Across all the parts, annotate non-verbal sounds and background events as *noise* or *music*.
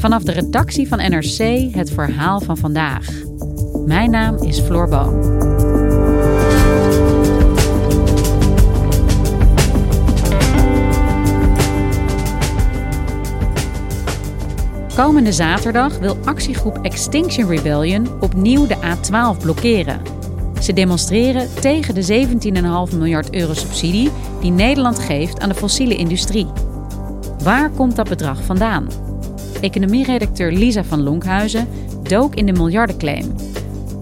Vanaf de redactie van NRC het verhaal van vandaag. Mijn naam is Floor Boon. Komende zaterdag wil actiegroep Extinction Rebellion opnieuw de A12 blokkeren. Ze demonstreren tegen de 17,5 miljard euro subsidie die Nederland geeft aan de fossiele industrie. Waar komt dat bedrag vandaan? Economieredacteur Lisa van Lonkhuizen dook in de miljardenclaim.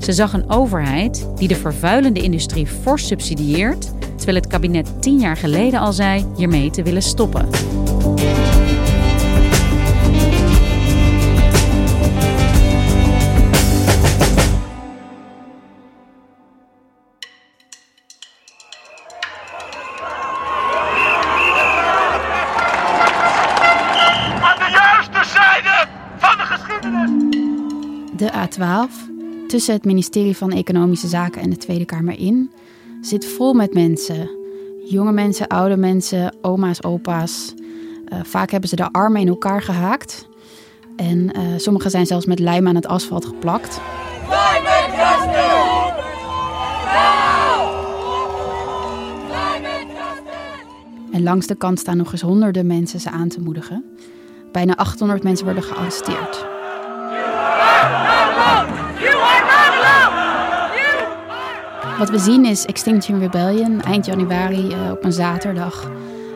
Ze zag een overheid die de vervuilende industrie fors subsidieert, terwijl het kabinet tien jaar geleden al zei hiermee te willen stoppen. De A12, tussen het ministerie van Economische Zaken en de Tweede Kamer in, zit vol met mensen. Jonge mensen, oude mensen, oma's, opa's. Uh, vaak hebben ze de armen in elkaar gehaakt. En uh, sommigen zijn zelfs met lijm aan het asfalt geplakt. En langs de kant staan nog eens honderden mensen ze aan te moedigen. Bijna 800 mensen worden gearresteerd. Wat we zien is Extinction Rebellion eind januari uh, op een zaterdag.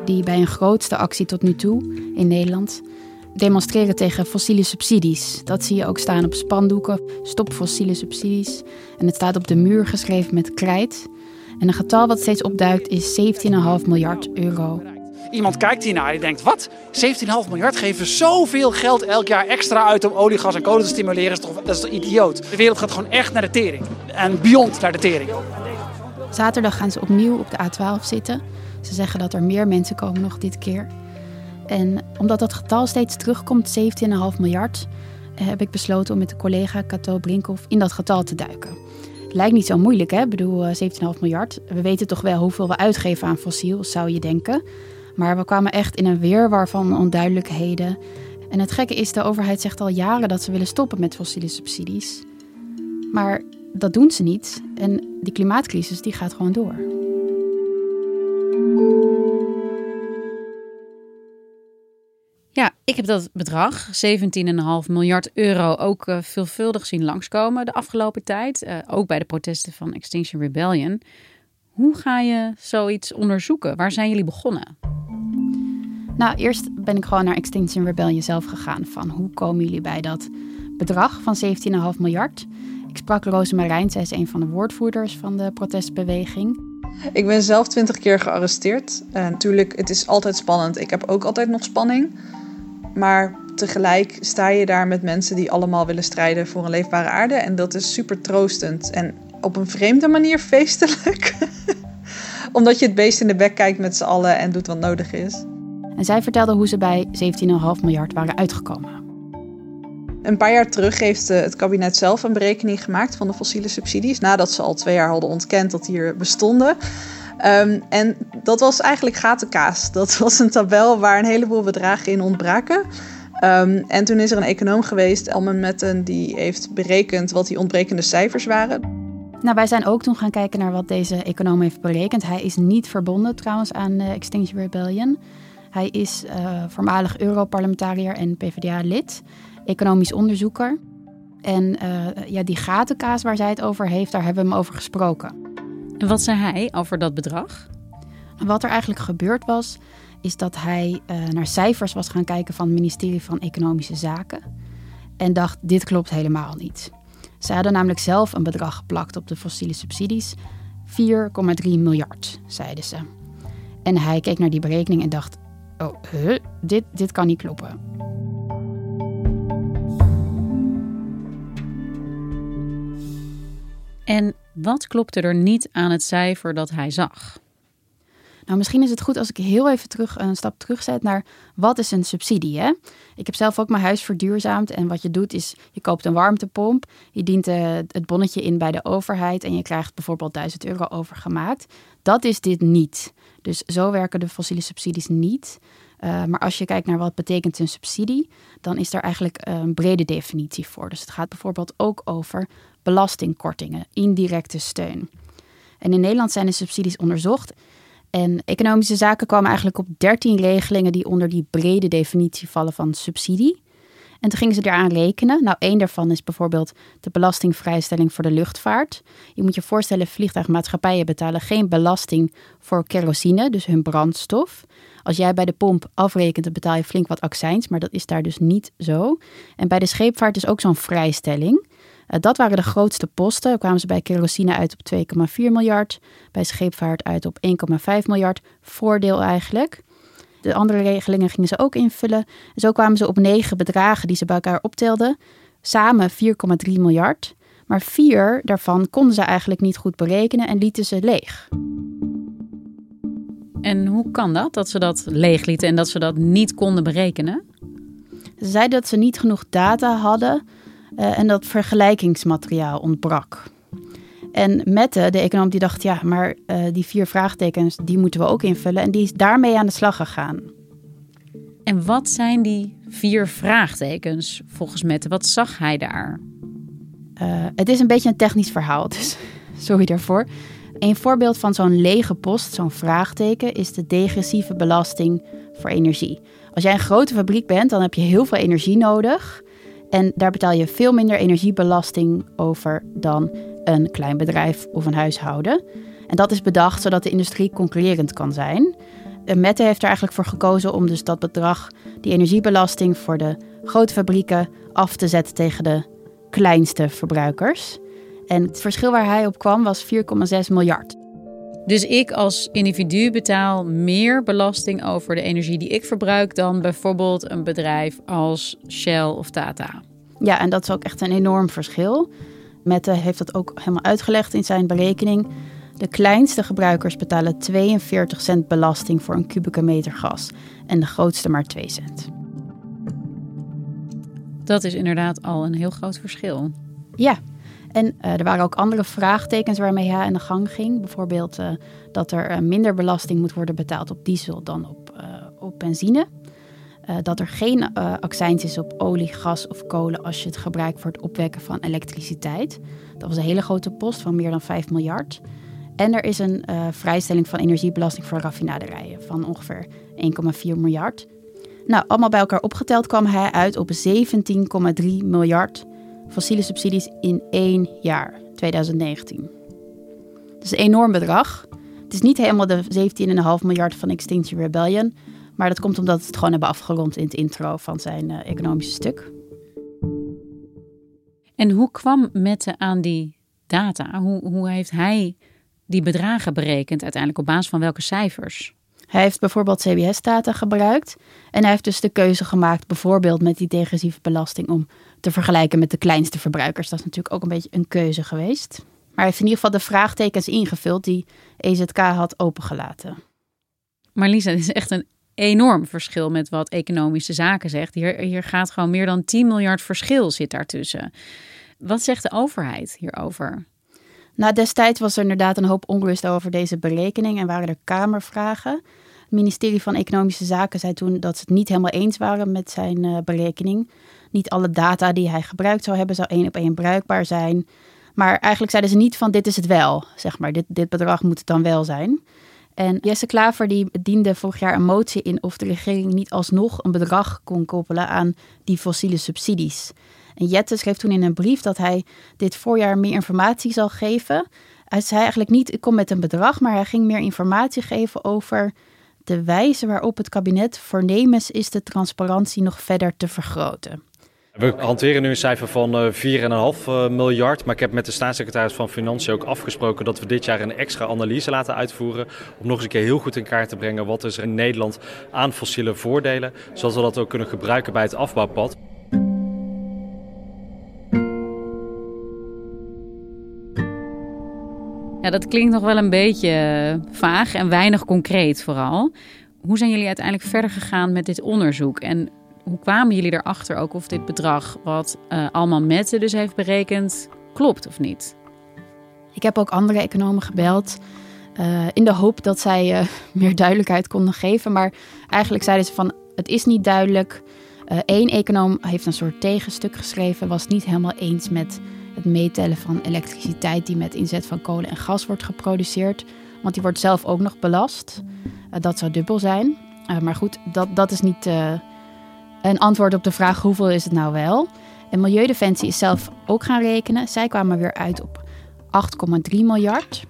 Die bij een grootste actie tot nu toe in Nederland demonstreren tegen fossiele subsidies. Dat zie je ook staan op spandoeken. Stop fossiele subsidies. En het staat op de muur geschreven met krijt. En een getal wat steeds opduikt is 17,5 miljard euro. Iemand kijkt hiernaar en denkt, wat? 17,5 miljard geven zoveel geld elk jaar extra uit om olie, gas en kolen te stimuleren. Dat is, toch, dat is toch idioot? De wereld gaat gewoon echt naar de tering. En beyond naar de tering. Zaterdag gaan ze opnieuw op de A12 zitten. Ze zeggen dat er meer mensen komen nog dit keer. En omdat dat getal steeds terugkomt, 17,5 miljard, eh, heb ik besloten om met de collega Cato Brinkhoff in dat getal te duiken. Het lijkt niet zo moeilijk, hè? Ik bedoel, 17,5 miljard. We weten toch wel hoeveel we uitgeven aan fossiel, zou je denken. Maar we kwamen echt in een weerwar van onduidelijkheden. En het gekke is, de overheid zegt al jaren dat ze willen stoppen met fossiele subsidies. Maar dat doen ze niet. En die klimaatcrisis die gaat gewoon door. Ja, ik heb dat bedrag, 17,5 miljard euro, ook uh, veelvuldig zien langskomen de afgelopen tijd. Uh, ook bij de protesten van Extinction Rebellion. Hoe ga je zoiets onderzoeken? Waar zijn jullie begonnen? Nou, eerst ben ik gewoon naar Extinction Rebellion zelf gegaan. Van hoe komen jullie bij dat bedrag van 17,5 miljard? Ik sprak Rosemarijn, zij is een van de woordvoerders van de protestbeweging. Ik ben zelf twintig keer gearresteerd. En natuurlijk, het is altijd spannend. Ik heb ook altijd nog spanning. Maar tegelijk sta je daar met mensen die allemaal willen strijden voor een leefbare aarde. En dat is super troostend. En op een vreemde manier feestelijk. *laughs* Omdat je het beest in de bek kijkt met z'n allen en doet wat nodig is. En zij vertelde hoe ze bij 17,5 miljard waren uitgekomen. Een paar jaar terug heeft eh, het kabinet zelf een berekening gemaakt van de fossiele subsidies. Nadat ze al twee jaar hadden ontkend dat die er bestonden. Um, en dat was eigenlijk gatenkaas. *laughs* Dat was een tabel waar een heleboel bedragen in ontbraken. Um, en toen is er een econoom geweest, Elmen Metten, die heeft berekend wat die ontbrekende cijfers waren. Nou, wij zijn ook toen gaan kijken naar wat deze econoom heeft berekend. Hij is niet verbonden trouwens aan uh, Extinction Rebellion. Hij is uh, voormalig Europarlementariër en PvdA-lid, economisch onderzoeker. En uh, ja, die gatenkaas waar zij het over heeft, daar hebben we hem over gesproken. En wat zei hij over dat bedrag? Wat er eigenlijk gebeurd was, is dat hij uh, naar cijfers was gaan kijken van het ministerie van Economische Zaken. En dacht, dit klopt helemaal niet. Ze hadden namelijk zelf een bedrag geplakt op de fossiele subsidies. 4,3 miljard, zeiden ze. En hij keek naar die berekening en dacht: Oh, huh, dit, dit kan niet kloppen. En wat klopte er niet aan het cijfer dat hij zag? Nou, misschien is het goed als ik heel even terug, een stap terugzet naar wat is een subsidie. Hè? Ik heb zelf ook mijn huis verduurzaamd. En wat je doet is, je koopt een warmtepomp. Je dient uh, het bonnetje in bij de overheid. En je krijgt bijvoorbeeld 1000 euro overgemaakt. Dat is dit niet. Dus zo werken de fossiele subsidies niet. Uh, maar als je kijkt naar wat betekent een subsidie, dan is daar eigenlijk een brede definitie voor. Dus het gaat bijvoorbeeld ook over belastingkortingen, indirecte steun. En in Nederland zijn de subsidies onderzocht. En economische zaken kwamen eigenlijk op 13 regelingen die onder die brede definitie vallen van subsidie. En toen gingen ze eraan rekenen. Nou, één daarvan is bijvoorbeeld de belastingvrijstelling voor de luchtvaart. Je moet je voorstellen, vliegtuigmaatschappijen betalen geen belasting voor kerosine, dus hun brandstof. Als jij bij de pomp afrekent, dan betaal je flink wat accijns, maar dat is daar dus niet zo. En bij de scheepvaart is ook zo'n vrijstelling. Uh, dat waren de grootste posten. Kwamen ze bij kerosine uit op 2,4 miljard, bij scheepvaart uit op 1,5 miljard. Voordeel eigenlijk. De andere regelingen gingen ze ook invullen. En zo kwamen ze op negen bedragen die ze bij elkaar optelden. Samen 4,3 miljard. Maar vier daarvan konden ze eigenlijk niet goed berekenen en lieten ze leeg. En hoe kan dat, dat ze dat leeg lieten en dat ze dat niet konden berekenen? Ze zeiden dat ze niet genoeg data hadden uh, en dat vergelijkingsmateriaal ontbrak. En Mette, de econoom, die dacht, ja, maar uh, die vier vraagtekens, die moeten we ook invullen. En die is daarmee aan de slag gegaan. En wat zijn die vier vraagtekens volgens Mette? Wat zag hij daar? Uh, het is een beetje een technisch verhaal, dus *laughs* sorry daarvoor. Een voorbeeld van zo'n lege post, zo'n vraagteken, is de degressieve belasting voor energie. Als jij een grote fabriek bent, dan heb je heel veel energie nodig. En daar betaal je veel minder energiebelasting over dan een klein bedrijf of een huishouden. En dat is bedacht zodat de industrie concurrerend kan zijn. Mette heeft er eigenlijk voor gekozen om dus dat bedrag, die energiebelasting voor de grote fabrieken, af te zetten tegen de kleinste verbruikers. En het verschil waar hij op kwam was 4,6 miljard. Dus ik als individu betaal meer belasting over de energie die ik verbruik dan bijvoorbeeld een bedrijf als Shell of Tata. Ja, en dat is ook echt een enorm verschil. Mette heeft dat ook helemaal uitgelegd in zijn berekening. De kleinste gebruikers betalen 42 cent belasting voor een kubieke meter gas en de grootste maar 2 cent. Dat is inderdaad al een heel groot verschil. Ja, en uh, er waren ook andere vraagtekens waarmee hij aan de gang ging. Bijvoorbeeld uh, dat er uh, minder belasting moet worden betaald op diesel dan op, op benzine. dat er geen accijns is op olie, gas of kolen als je het gebruikt voor het opwekken van elektriciteit. Dat was een hele grote post van meer dan 5 miljard. En er is een vrijstelling van energiebelasting voor raffinaderijen van ongeveer 1,4 miljard. Nou, allemaal bij elkaar opgeteld kwam hij uit op 17,3 miljard fossiele subsidies in één jaar, 2019. Dat is een enorm bedrag. Het is niet helemaal de 17,5 miljard van Extinction Rebellion, maar dat komt omdat we het gewoon hebben afgerond in het intro van zijn uh, economische stuk. En hoe kwam Mette aan die data? Hoe, hoe heeft hij die bedragen berekend uiteindelijk op basis van welke cijfers? Hij heeft bijvoorbeeld CBS-data gebruikt. En hij heeft dus de keuze gemaakt, bijvoorbeeld met die degressieve belasting, om te vergelijken met de kleinste verbruikers. Dat is natuurlijk ook een beetje een keuze geweest. Maar hij heeft in ieder geval de vraagtekens ingevuld die EZK had opengelaten. Maar Lisa, dit is echt een enorm verschil met wat economische zaken zegt. Hier, hier gaat gewoon meer dan 10 miljard verschil zit daartussen. Wat zegt de overheid hierover? Nou, destijds was er inderdaad een hoop onrust over deze berekening en waren er kamervragen. Het ministerie van Economische Zaken zei toen dat ze het niet helemaal eens waren met zijn uh, berekening. Niet alle data die hij gebruikt zou hebben, zou één op één bruikbaar zijn. Maar eigenlijk zeiden ze niet van dit is het wel, zeg maar. Dit, dit bedrag moet het dan wel zijn. En Jesse Klaver die diende vorig jaar een motie in of de regering niet alsnog een bedrag kon koppelen aan die fossiele subsidies. En Jette schreef toen in een brief dat hij dit voorjaar meer informatie zal geven. Hij zei eigenlijk niet, ik kom met een bedrag, maar hij ging meer informatie geven over de wijze waarop het kabinet voornemens is de transparantie nog verder te vergroten. We hanteren nu een cijfer van 4,5 eh, miljard. Maar ik heb met de staatssecretaris van Financiën ook afgesproken dat we dit jaar een extra analyse laten uitvoeren. Om nog eens een keer heel goed in kaart te brengen wat er in Nederland aan fossiele voordelen. Zodat we dat ook kunnen gebruiken bij het afbouwpad. Ja, dat klinkt nog wel een beetje eh, vaag en weinig concreet vooral. Hoe zijn jullie uiteindelijk verder gegaan met dit onderzoek? En hoe kwamen jullie erachter ook of dit bedrag wat uh, Alman Mette dus heeft berekend klopt of niet? Ik heb ook andere economen gebeld uh, in de hoop dat zij *laughs* meer duidelijkheid konden geven. Maar eigenlijk zeiden ze van het is niet duidelijk. Eén econoom heeft een soort tegenstuk geschreven, was niet helemaal eens met het meetellen van elektriciteit die met inzet van kolen en gas wordt geproduceerd. Want die wordt zelf ook nog belast. dat zou dubbel zijn. maar goed, dat, dat is niet een antwoord op de vraag hoeveel is het nou wel. En Milieudefensie is zelf ook gaan rekenen. Zij kwamen weer uit op 8,3 miljard.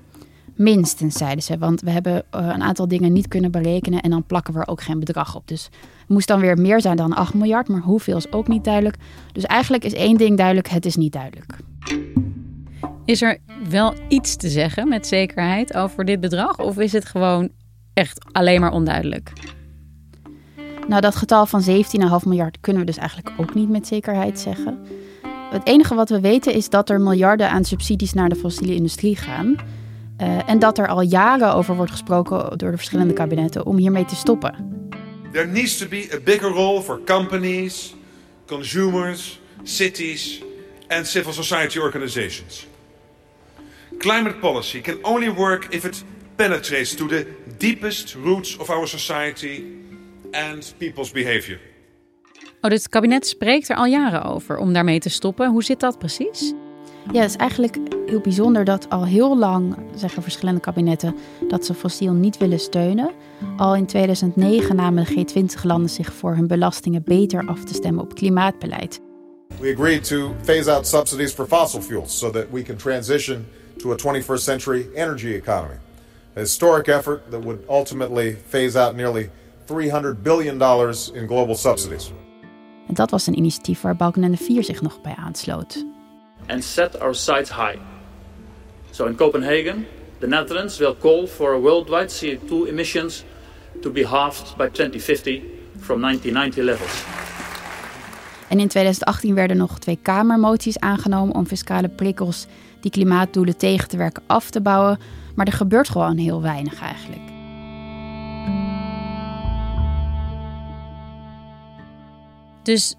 Minstens, zeiden ze. Want we hebben eh, een aantal dingen niet kunnen berekenen en dan plakken we er ook geen bedrag op. Dus moest dan weer meer zijn dan 8 miljard, maar hoeveel is ook niet duidelijk. Dus eigenlijk is één ding duidelijk: het is niet duidelijk. Is er wel iets te zeggen met zekerheid over dit bedrag? Of is het gewoon echt alleen maar onduidelijk? Nou, dat getal van 17,5 miljard kunnen we dus eigenlijk ook niet met zekerheid zeggen. Het enige wat we weten is dat er miljarden aan subsidies naar de fossiele industrie gaan. Uh, en dat er al jaren over wordt gesproken door de verschillende kabinetten om hiermee te stoppen. There needs to be a bigger role for companies, consumers, cities and civil society organizations. Climate policy can only work if it penetrates to the deepest roots of our society and people's behavior. Oh, het kabinet spreekt er al jaren over om daarmee te stoppen. Hoe zit dat precies? Ja, het is eigenlijk heel bijzonder dat al heel lang zeggen verschillende kabinetten dat ze fossiel niet willen steunen. Al in 2009 namen de G20-landen zich voor hun belastingen beter af te stemmen op klimaatbeleid. We agreed to phase out subsidies for fossil fuels so that we can transition to a 21st century energy economy. A historic effort that would ultimately phase out nearly 300 billion dollars in global subsidies. En dat was een initiatief waar Balkenende 4 zich nog bij aansloot. And set our sights high. So in Copenhagen, the Netherlands will call for worldwide CO2 emissions to be halved by 2050 from 1990 levels. En in 2018 werden nog twee Kamermoties aangenomen om fiscale prikkels die klimaatdoelen tegen te werken af te bouwen. Maar er gebeurt gewoon heel weinig eigenlijk. Dus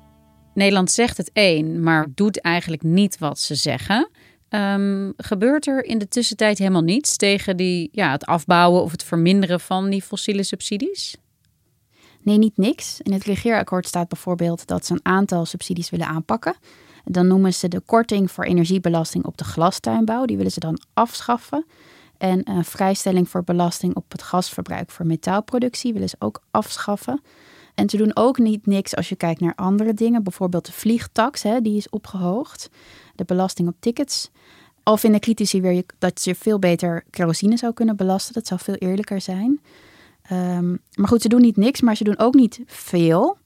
Nederland zegt het één, maar doet eigenlijk niet wat ze zeggen. Um, gebeurt er in de tussentijd helemaal niets tegen die, ja, het afbouwen of het verminderen van die fossiele subsidies? Nee, niet niks. In het regeerakkoord staat bijvoorbeeld dat ze een aantal subsidies willen aanpakken. Dan noemen ze de korting voor energiebelasting op de glastuinbouw. Die willen ze dan afschaffen. En een vrijstelling voor belasting op het gasverbruik voor metaalproductie willen ze ook afschaffen. En ze doen ook niet niks als je kijkt naar andere dingen. Bijvoorbeeld de vliegtax, hè, die is opgehoogd. De belasting op tickets. Al vinden critici weer dat je veel beter kerosine zou kunnen belasten. Dat zou veel eerlijker zijn. Um, maar goed, ze doen niet niks, maar ze doen ook niet veel.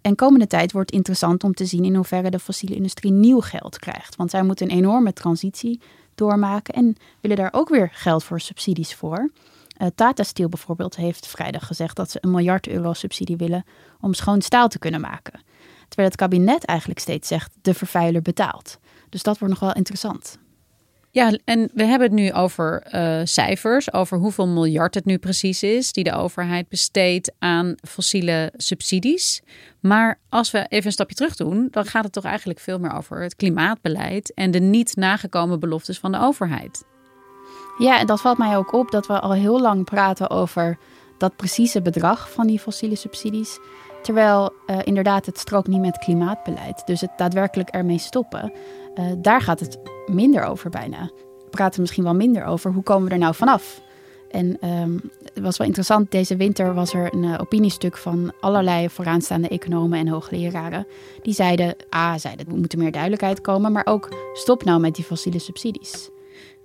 En komende tijd wordt interessant om te zien in hoeverre de fossiele industrie nieuw geld krijgt. Want zij moeten een enorme transitie doormaken en willen daar ook weer geld voor subsidies voor. Uh, Tata Steel bijvoorbeeld heeft vrijdag gezegd dat ze een miljard euro subsidie willen om schoon staal te kunnen maken. Terwijl het kabinet eigenlijk steeds zegt de vervuiler betaalt. Dus dat wordt nog wel interessant. Ja, en we hebben het nu over uh, cijfers, over hoeveel miljard het nu precies is die de overheid besteedt aan fossiele subsidies. Maar als we even een stapje terug doen, dan gaat het toch eigenlijk veel meer over het klimaatbeleid en de niet nagekomen beloftes van de overheid. Ja, en dat valt mij ook op dat we al heel lang praten over dat precieze bedrag van die fossiele subsidies. Terwijl uh, inderdaad het strookt niet met klimaatbeleid. Dus het daadwerkelijk ermee stoppen, uh, daar gaat het minder over bijna. We praten misschien wel minder over hoe komen we er nou vanaf. En um, het was wel interessant, deze winter was er een uh, opiniestuk van allerlei vooraanstaande economen en hoogleraren. Die zeiden, ah, zeiden, er moet meer duidelijkheid komen, maar ook stop nou met die fossiele subsidies.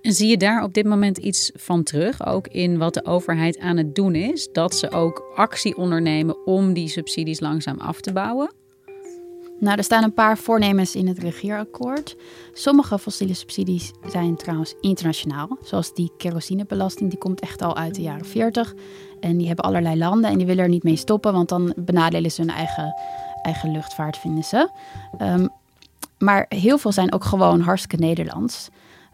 Zie je daar op dit moment iets van terug, ook in wat de overheid aan het doen is? Dat ze ook actie ondernemen om die subsidies langzaam af te bouwen? Nou, er staan een paar voornemens in het regeerakkoord. Sommige fossiele subsidies zijn trouwens internationaal. Zoals die kerosinebelasting, die komt echt al uit de jaren 40. En die hebben allerlei landen en die willen er niet mee stoppen, want dan benadelen ze hun eigen, eigen luchtvaart, vinden ze. Um, maar heel veel zijn ook gewoon hartstikke Nederlands.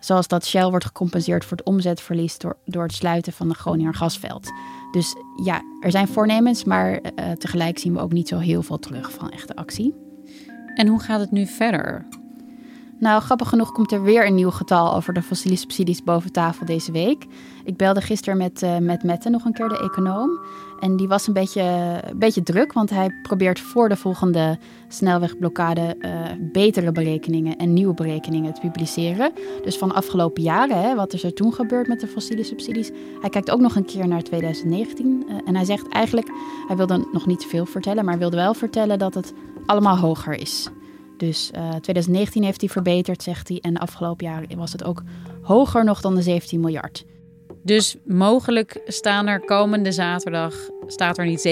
Zoals dat Shell wordt gecompenseerd voor het omzetverlies door, door het sluiten van de Groninger gasveld. Dus ja, er zijn voornemens, maar uh, tegelijk zien we ook niet zo heel veel terug van echte actie. En hoe gaat het nu verder? Nou, grappig genoeg komt er weer een nieuw getal over de fossiele subsidies boven tafel deze week. Ik belde gisteren met, uh, met Mette, nog een keer de econoom. En die was een beetje, beetje druk, want hij probeert voor de volgende snelwegblokkade uh, betere berekeningen en nieuwe berekeningen te publiceren. Dus van afgelopen jaren, hè, wat is er toen gebeurd met de fossiele subsidies. Hij kijkt ook nog een keer naar 2019. Uh, en hij zegt eigenlijk, hij wilde nog niet veel vertellen, maar wilde wel vertellen dat het allemaal hoger is. Dus uh, 2019 heeft hij verbeterd, zegt hij. En de afgelopen jaren was het ook hoger nog dan de 17 miljard. Dus mogelijk staan er komende zaterdag, staat er niet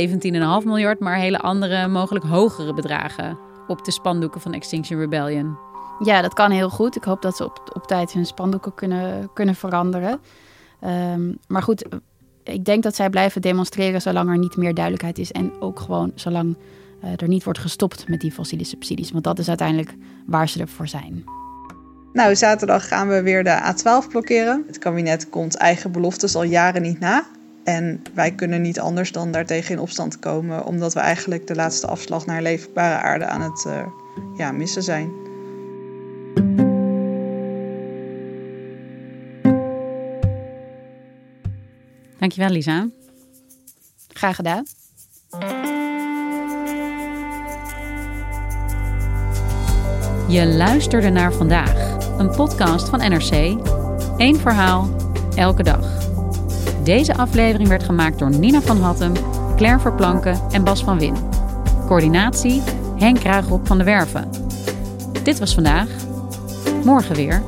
17,5 miljard, maar hele andere, mogelijk hogere bedragen op de spandoeken van Extinction Rebellion. Ja, dat kan heel goed. Ik hoop dat ze op, op tijd hun spandoeken kunnen, kunnen veranderen. Um, maar goed, ik denk dat zij blijven demonstreren zolang er niet meer duidelijkheid is. En ook gewoon zolang er niet wordt gestopt met die fossiele subsidies. Want dat is uiteindelijk waar ze ervoor zijn. Nou, zaterdag gaan we weer de A12 blokkeren. Het kabinet komt eigen beloftes al jaren niet na. En wij kunnen niet anders dan daartegen in opstand komen, omdat we eigenlijk de laatste afslag naar leefbare aarde aan het uh, ja, missen zijn. Dankjewel, Lisa. Graag gedaan. Je luisterde naar vandaag, een podcast van NRC. Eén verhaal, elke dag. Deze aflevering werd gemaakt door Nina van Hattem, Claire Verplanken en Bas van Win. Coördinatie Henk Kruigrop van de Werven. Dit was vandaag. Morgen weer.